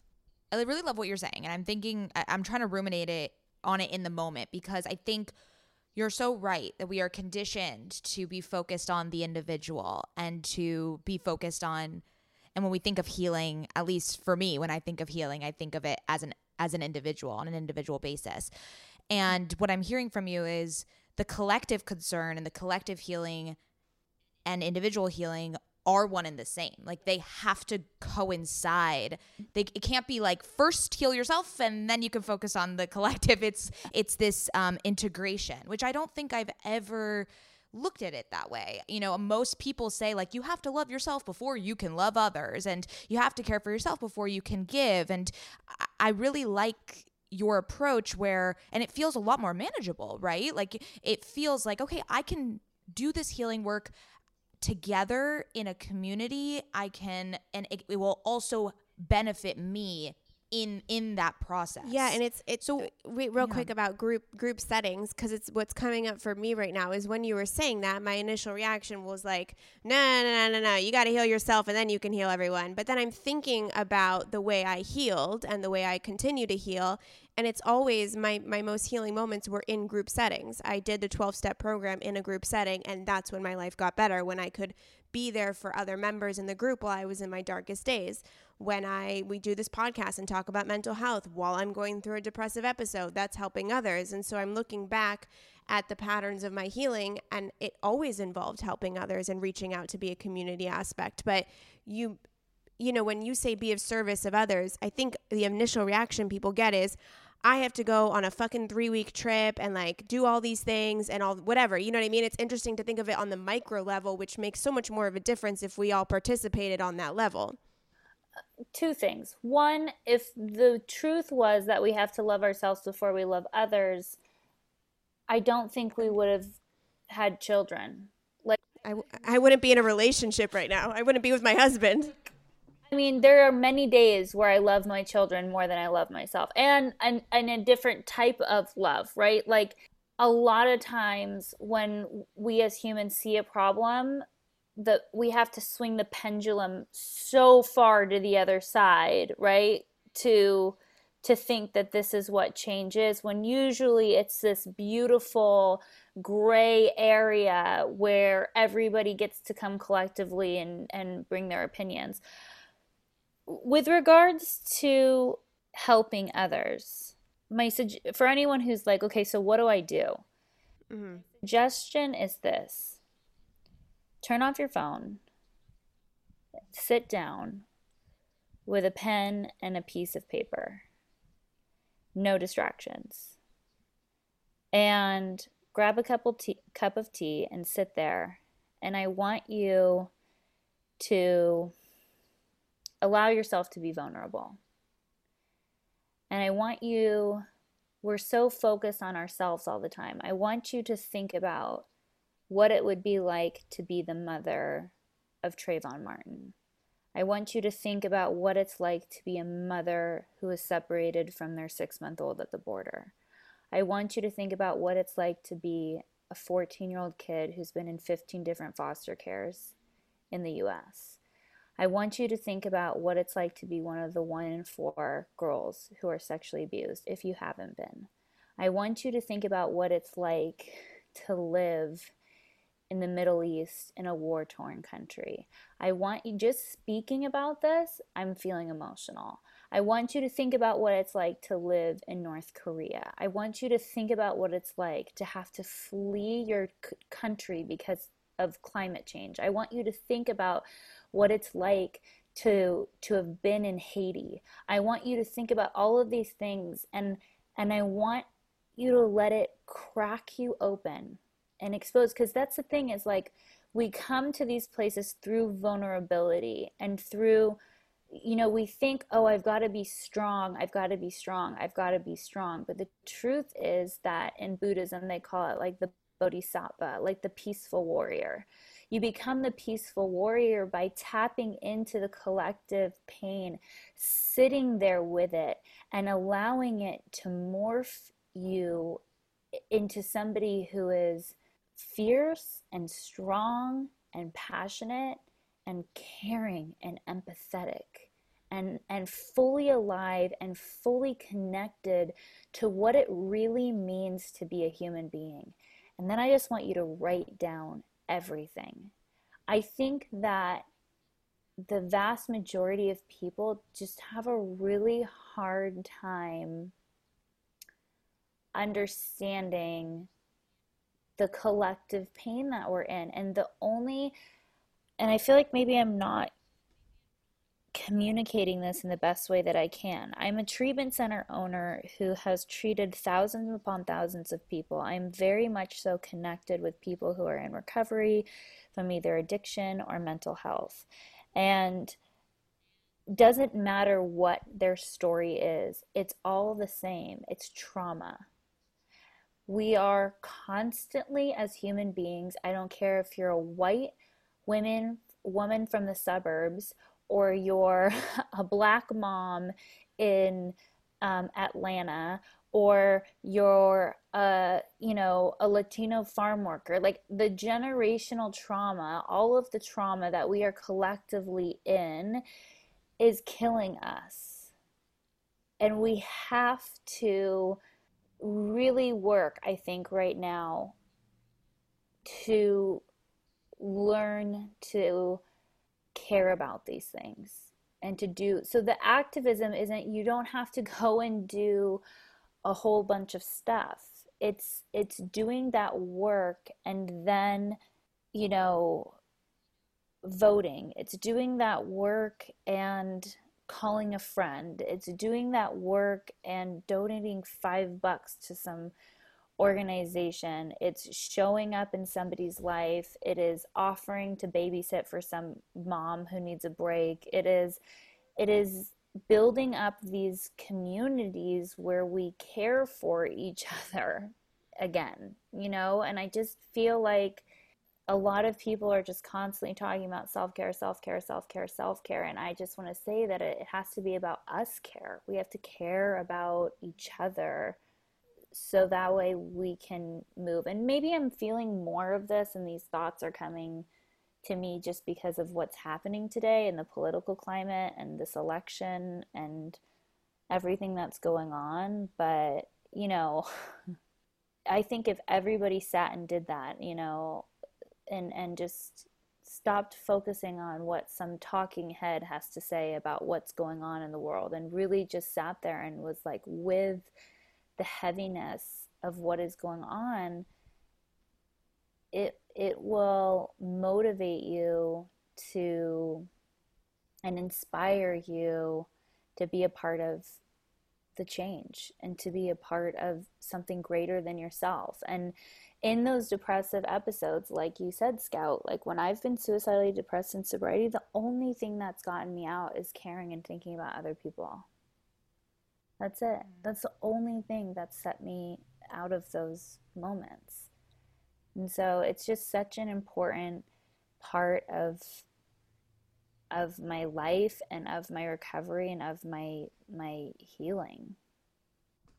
I really love what you're saying, and I'm thinking I- I'm trying to ruminate it on it in the moment because I think you're so right that we are conditioned to be focused on the individual and to be focused on and when we think of healing, at least for me, when I think of healing, I think of it as an as an individual on an individual basis. And what I'm hearing from you is the collective concern and the collective healing and individual healing are one and the same. Like they have to coincide. They it can't be like first heal yourself and then you can focus on the collective. It's it's this um, integration, which I don't think I've ever looked at it that way. You know, most people say like you have to love yourself before you can love others and you have to care for yourself before you can give and I- I really like your approach where and it feels a lot more manageable, right? Like it feels like okay, I can do this healing work together in a community. I can and it, it will also benefit me in in that process. Yeah, and it's it's So- uh, so wait real yeah. quick about group group settings because it's what's coming up for me right now is when you were saying that my initial reaction was like no no no no no you got to heal yourself and then you can heal everyone but then I'm thinking about the way I healed and the way I continue to heal and it's always my my most healing moments were in group settings. I did the 12 step program in a group setting and that's when my life got better when I could be there for other members in the group while I was in my darkest days. When I we do this podcast and talk about mental health while I'm going through a depressive episode that's helping others. And so I'm looking back at the patterns of my healing and it always involved helping others and reaching out to be a community aspect. But you you know when you say be of service of others I think the initial reaction people get is I have to go on a fucking three week trip and like do all these things and all whatever. You know what I mean? It's interesting to think of it on the micro level, which makes so much more of a difference if we all participated on that level. two things. One, if the truth was that we have to love ourselves before we love others, I don't think we would have had children. Like, I, w- I wouldn't be in a relationship right now. I wouldn't be with my husband. I mean, there are many days where I love my children more than I love myself, and and, and a different type of love, right? Like a lot of times when we as humans see a problem, that we have to swing the pendulum so far to the other side, right? To to think that this is what change is when usually it's this beautiful gray area where everybody gets to come collectively and, and bring their opinions. With regards to helping others, my sug- for anyone who's like, okay, so what do I do? Mm-hmm. Suggestion is this turn off your phone, sit down with a pen and a piece of paper, no distractions, and grab a cup of tea, cup of tea and sit there. And I want you to allow yourself to be vulnerable. And I want you, we're so focused on ourselves all the time. I want you to think about what it would be like to be the mother of Trayvon Martin. I want you to think about what it's like to be a mother who is separated from their six month old at the border. I want you to think about what it's like to be a 14 year old kid who's been in 15 different foster cares in the US. I want you to think about what it's like to be one of the one in four girls who are sexually abused if you haven't been. I want you to think about what it's like to live in the Middle East in a war torn country. I want you just speaking about this, I'm feeling emotional. I want you to think about what it's like to live in North Korea. I want you to think about what it's like to have to flee your c- country because of climate change. I want you to think about what it's like to to have been in Haiti. I want you to think about all of these things and and I want you to let it crack you open and expose because that's the thing is like we come to these places through vulnerability and through you know we think oh i've got to be strong i've got to be strong i've got to be strong but the truth is that in buddhism they call it like the bodhisattva like the peaceful warrior you become the peaceful warrior by tapping into the collective pain sitting there with it and allowing it to morph you into somebody who is fierce and strong and passionate and caring and empathetic and and fully alive and fully connected to what it really means to be a human being. And then I just want you to write down everything. I think that the vast majority of people just have a really hard time understanding the collective pain that we're in. And the only, and I feel like maybe I'm not communicating this in the best way that I can. I'm a treatment center owner who has treated thousands upon thousands of people. I'm very much so connected with people who are in recovery from either addiction or mental health. And doesn't matter what their story is, it's all the same. It's trauma. We are constantly as human beings, I don't care if you're a white woman woman from the suburbs or you're a black mom in um, Atlanta or you're a you know a latino farm worker like the generational trauma all of the trauma that we are collectively in is killing us. And we have to really work i think right now to learn to care about these things and to do so the activism isn't you don't have to go and do a whole bunch of stuff. It's it's doing that work and then you know voting. It's doing that work and calling a friend. It's doing that work and donating 5 bucks to some organization. It's showing up in somebody's life. It is offering to babysit for some mom who needs a break. It is it is building up these communities where we care for each other again, you know? And I just feel like a lot of people are just constantly talking about self care, self care, self care, self care. And I just want to say that it has to be about us care. We have to care about each other so that way we can move. And maybe I'm feeling more of this, and these thoughts are coming to me just because of what's happening today in the political climate and this election and everything that's going on. But, you know, I think if everybody sat and did that, you know, and, and just stopped focusing on what some talking head has to say about what's going on in the world and really just sat there and was like with the heaviness of what is going on, it it will motivate you to and inspire you to be a part of the change and to be a part of something greater than yourself. And in those depressive episodes, like you said, Scout, like when I've been suicidally depressed in sobriety, the only thing that's gotten me out is caring and thinking about other people. That's it. That's the only thing that set me out of those moments. And so it's just such an important part of of my life and of my recovery and of my my healing.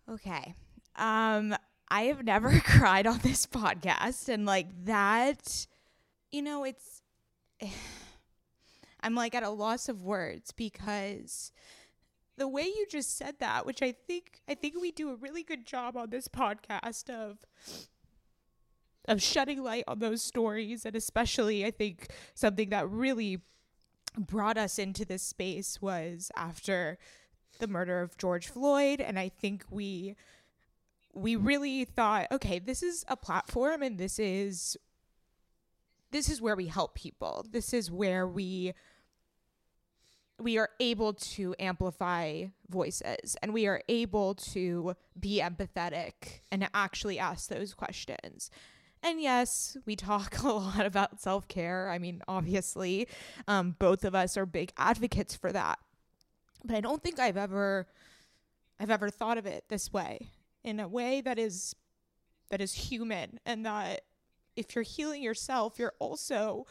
Okay. Um I have never cried on this podcast and like that you know it's I'm like at a loss of words because the way you just said that, which I think I think we do a really good job on this podcast of of shedding light on those stories and especially I think something that really brought us into this space was after the murder of George Floyd and I think we we really thought okay this is a platform and this is this is where we help people. This is where we we are able to amplify voices and we are able to be empathetic and actually ask those questions. And yes, we talk a lot about self care. I mean, obviously, um, both of us are big advocates for that. But I don't think I've ever, I've ever thought of it this way, in a way that is, that is human, and that if you're healing yourself, you're also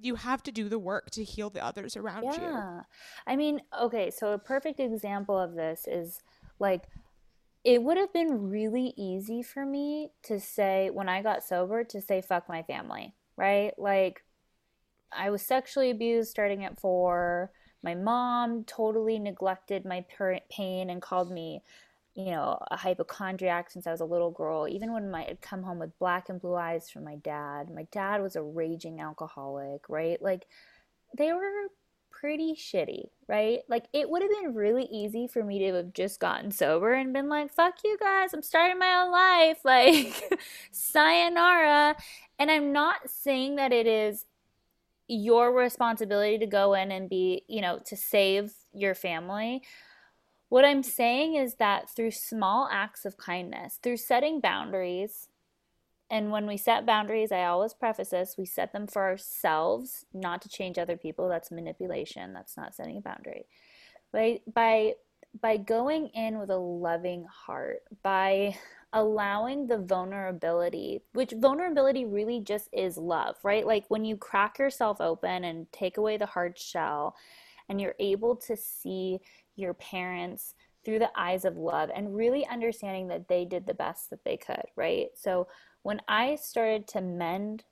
you have to do the work to heal the others around yeah. you. Yeah. I mean, okay, so a perfect example of this is like it would have been really easy for me to say when I got sober to say fuck my family, right? Like I was sexually abused starting at 4. my mom totally neglected my pain and called me you know, a hypochondriac since I was a little girl. Even when my, I'd come home with black and blue eyes from my dad, my dad was a raging alcoholic, right? Like, they were pretty shitty, right? Like, it would have been really easy for me to have just gotten sober and been like, fuck you guys, I'm starting my own life. Like, sayonara. And I'm not saying that it is your responsibility to go in and be, you know, to save your family. What I'm saying is that through small acts of kindness, through setting boundaries, and when we set boundaries, I always preface this we set them for ourselves, not to change other people. That's manipulation. That's not setting a boundary. Right? By by going in with a loving heart, by allowing the vulnerability, which vulnerability really just is love, right? Like when you crack yourself open and take away the hard shell and you're able to see your parents through the eyes of love and really understanding that they did the best that they could, right? So when I started to mend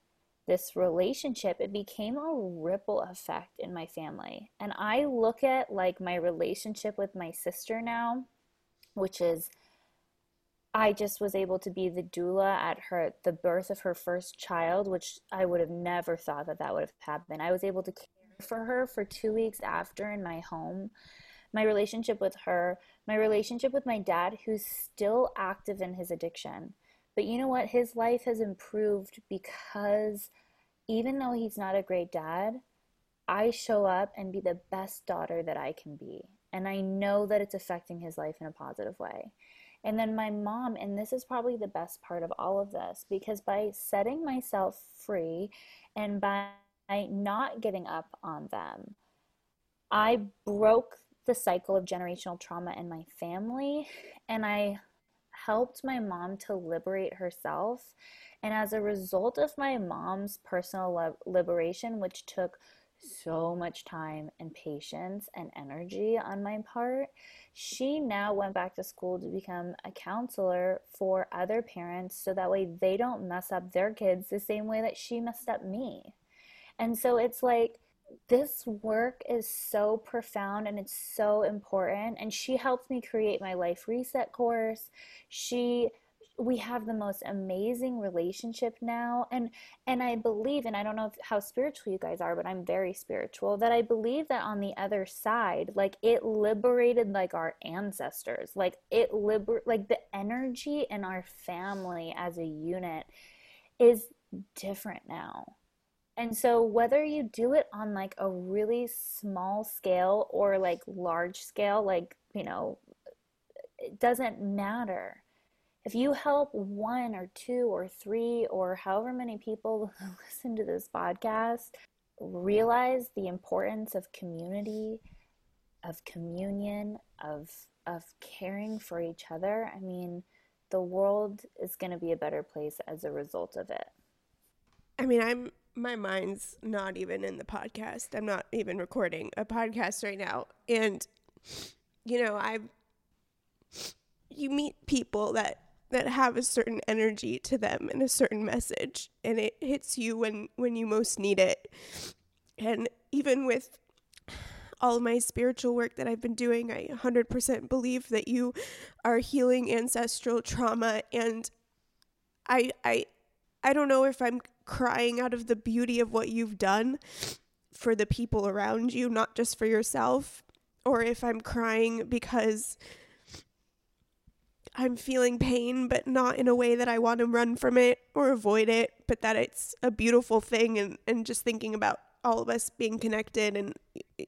this relationship, it became a ripple effect in my family. And I look at like my relationship with my sister now, which is I just was able to be the doula at her the birth of her first child, which I would have never thought that that would have happened. I was able to for her for 2 weeks after in my home my relationship with her, my relationship with my dad, who's still active in his addiction. But you know what? His life has improved because even though he's not a great dad, I show up and be the best daughter that I can be. And I know that it's affecting his life in a positive way. And then my mom, and this is probably the best part of all of this, because by setting myself free and by not giving up on them, I broke the cycle of generational trauma in my family and I helped my mom to liberate herself. And as a result of my mom's personal liberation, which took so much time and patience and energy on my part, she now went back to school to become a counselor for other parents so that way they don't mess up their kids the same way that she messed up me. And so it's like this work is so profound and it's so important. And she helped me create my life reset course. She we have the most amazing relationship now. And and i believe and i don't know if, how spiritual you guys are but i'm very spiritual that i believe that on the other side like it liberated like our ancestors. Like it liber like the energy in our family as a unit is different now and so, whether you do it on like a really small scale or like large scale, like, you know, it doesn't matter. If you help one or two or three or however many people listen to this podcast realize the importance of community, of communion, of of caring for each other, I mean, the world is going to be a better place as a result of it. I mean, I'm my mind's not even in the podcast. I'm not even recording a podcast right now. And you know, I you meet people that that have a certain energy to them and a certain message and it hits you when when you most need it. And even with all my spiritual work that I've been doing, I 100% believe that you are healing ancestral trauma and I I I don't know if I'm crying out of the beauty of what you've done for the people around you, not just for yourself, or if I'm crying because I'm feeling pain, but not in a way that I want to run from it or avoid it, but that it's a beautiful thing and, and just thinking about all of us being connected and,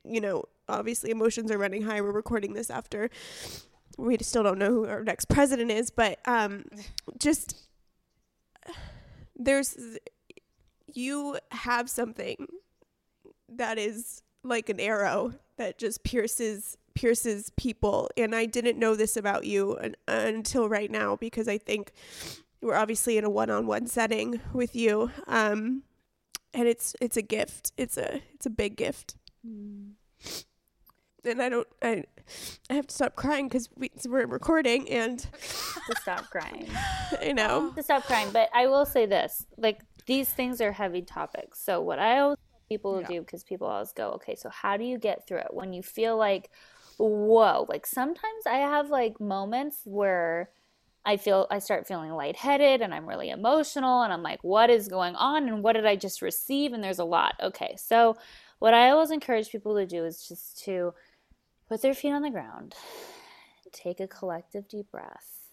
you know, obviously emotions are running high. We're recording this after we still don't know who our next president is, but um, just there's you have something that is like an arrow that just pierces pierces people. And I didn't know this about you un- until right now because I think we're obviously in a one-on-one setting with you. Um and it's it's a gift. It's a it's a big gift. Mm. and I don't I I have to stop crying because we, we're recording and to stop crying. I know. To stop crying, but I will say this: like these things are heavy topics. So what I always tell people to do because people always go, okay, so how do you get through it when you feel like, whoa, like sometimes I have like moments where I feel I start feeling lightheaded and I'm really emotional and I'm like, what is going on and what did I just receive? And there's a lot. Okay, so what I always encourage people to do is just to put their feet on the ground, take a collective deep breath,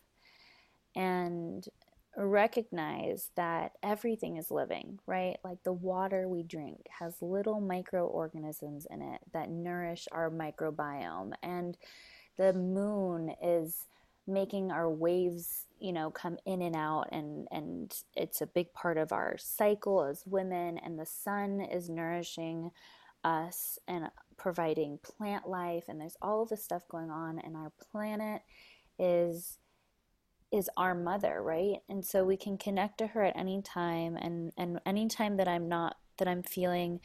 and recognize that everything is living, right? Like the water we drink has little microorganisms in it that nourish our microbiome. And the moon is making our waves, you know, come in and out and and it's a big part of our cycle as women and the sun is nourishing us and providing plant life and there's all of this stuff going on and our planet is is our mother, right? And so we can connect to her at any time and and any time that I'm not that I'm feeling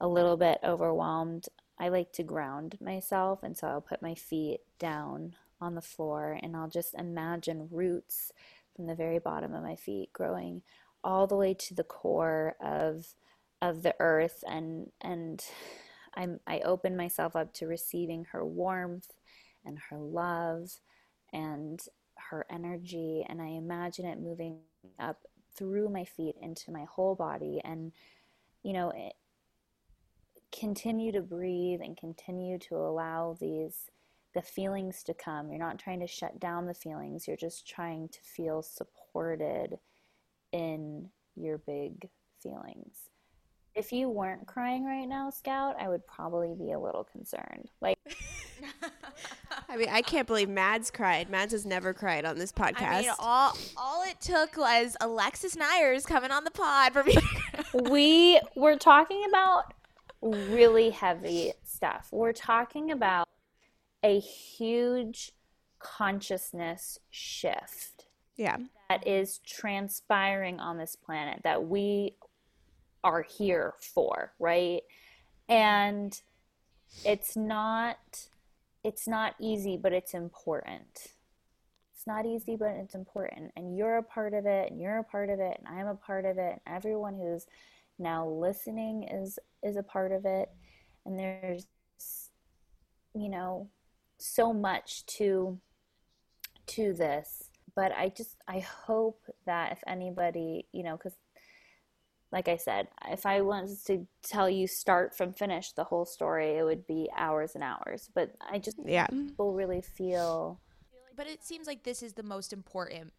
a little bit overwhelmed, I like to ground myself and so I'll put my feet down on the floor and I'll just imagine roots from the very bottom of my feet growing all the way to the core of of the earth and and I'm I open myself up to receiving her warmth and her love and her energy and I imagine it moving up through my feet into my whole body and you know it, continue to breathe and continue to allow these the feelings to come. You're not trying to shut down the feelings you're just trying to feel supported in your big feelings if you weren't crying right now scout i would probably be a little concerned like I mean, I can't believe Mads cried. Mads has never cried on this podcast. I mean, all all it took was Alexis Neiers coming on the pod for me. we were talking about really heavy stuff. We're talking about a huge consciousness shift. Yeah. That is transpiring on this planet that we are here for, right? And it's not it's not easy, but it's important. It's not easy, but it's important. And you're a part of it, and you're a part of it, and I'm a part of it, and everyone who's now listening is is a part of it. And there's you know so much to to this but i just i hope that if anybody you know because like I said, if I wanted to tell you start from finish the whole story, it would be hours and hours. But I just yeah, mm-hmm. people really feel. But it seems like this is the most important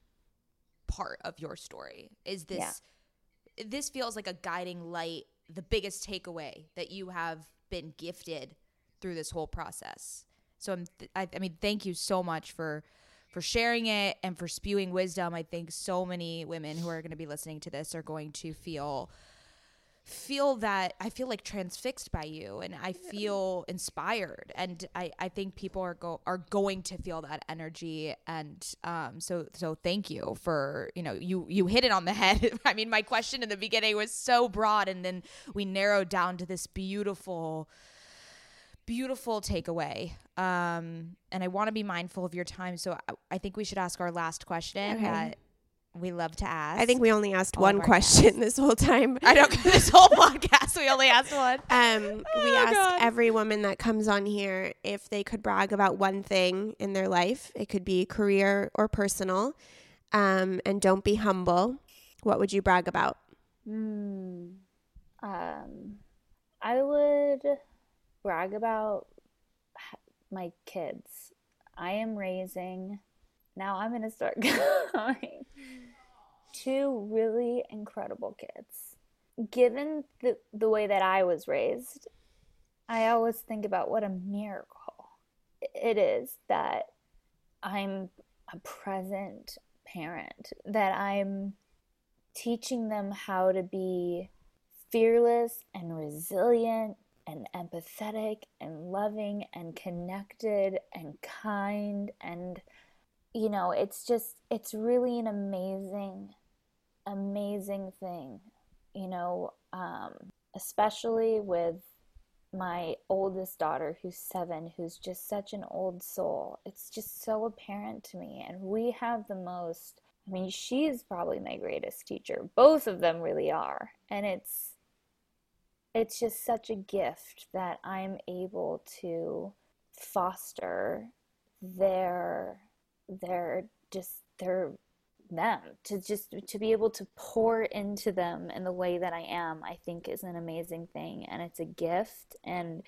part of your story. Is this? Yeah. This feels like a guiding light, the biggest takeaway that you have been gifted through this whole process. So I'm, th- I, I mean, thank you so much for for sharing it and for spewing wisdom. I think so many women who are going to be listening to this are going to feel feel that I feel like transfixed by you and I feel inspired. And I, I think people are go are going to feel that energy. And um so so thank you for you know you you hit it on the head. I mean my question in the beginning was so broad and then we narrowed down to this beautiful beautiful takeaway. Um, and I want to be mindful of your time. So I, I, think we should ask our last question okay. that we love to ask. I think we only asked one question guests. this whole time. I don't. this whole podcast, we only asked one. Um, oh we asked God. every woman that comes on here if they could brag about one thing in their life. It could be career or personal. Um, and don't be humble. What would you brag about? Mm, um, I would brag about my kids. I am raising, now I'm going to start going, two really incredible kids. Given the, the way that I was raised, I always think about what a miracle it is that I'm a present parent, that I'm teaching them how to be fearless and resilient and empathetic and loving and connected and kind and you know it's just it's really an amazing amazing thing you know um, especially with my oldest daughter who's seven who's just such an old soul. It's just so apparent to me and we have the most i mean she's probably my greatest teacher. Both of them really are and it's it's just such a gift that I'm able to foster their their just their them. To just to be able to pour into them in the way that I am I think is an amazing thing. And it's a gift and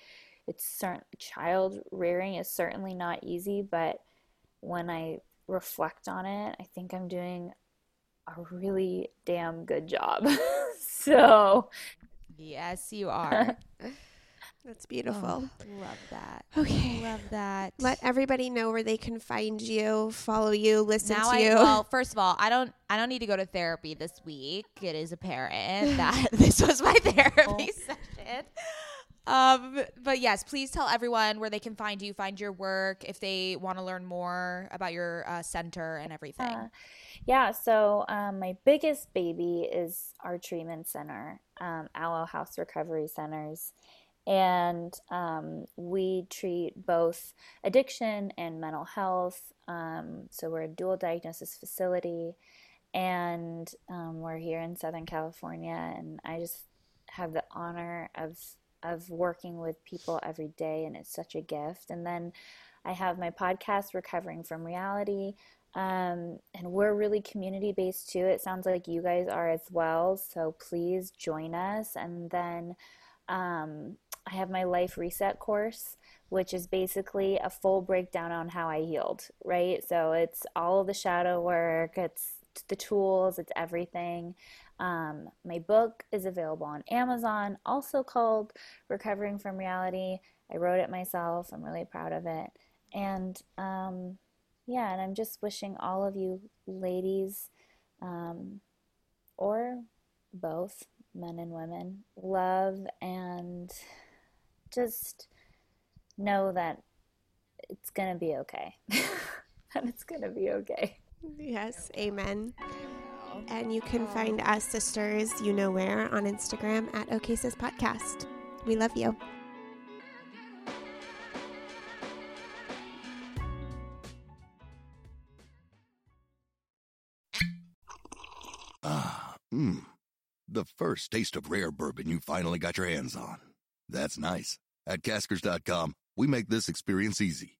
it's certain child rearing is certainly not easy but when I reflect on it I think I'm doing a really damn good job. So yes you are That's beautiful. Oh, love that. Okay. Love that. Let everybody know where they can find you, follow you, listen now to I you. well, first of all, I don't I don't need to go to therapy this week. It is apparent that this was my oh. therapy session. Um, but yes, please tell everyone where they can find you, find your work, if they want to learn more about your uh, center and everything. Uh, yeah, so um, my biggest baby is our treatment center, um, Alo House Recovery Centers. And um, we treat both addiction and mental health. Um, so we're a dual diagnosis facility. And um, we're here in Southern California. And I just have the honor of, of working with people every day. And it's such a gift. And then I have my podcast, Recovering from Reality. Um, and we're really community based too. It sounds like you guys are as well. So please join us. And then um, I have my life reset course, which is basically a full breakdown on how I healed, right? So it's all the shadow work, it's the tools, it's everything. Um, my book is available on Amazon, also called Recovering from Reality. I wrote it myself. I'm really proud of it. And um, yeah, and I'm just wishing all of you ladies, um, or both, men and women, love and just know that it's going to be okay. and it's going to be okay. Yes, amen. And you can find us sisters, you know where, on Instagram at OK Sis Podcast. We love you. Ah, mmm. The first taste of rare bourbon you finally got your hands on. That's nice. At Caskers.com, we make this experience easy.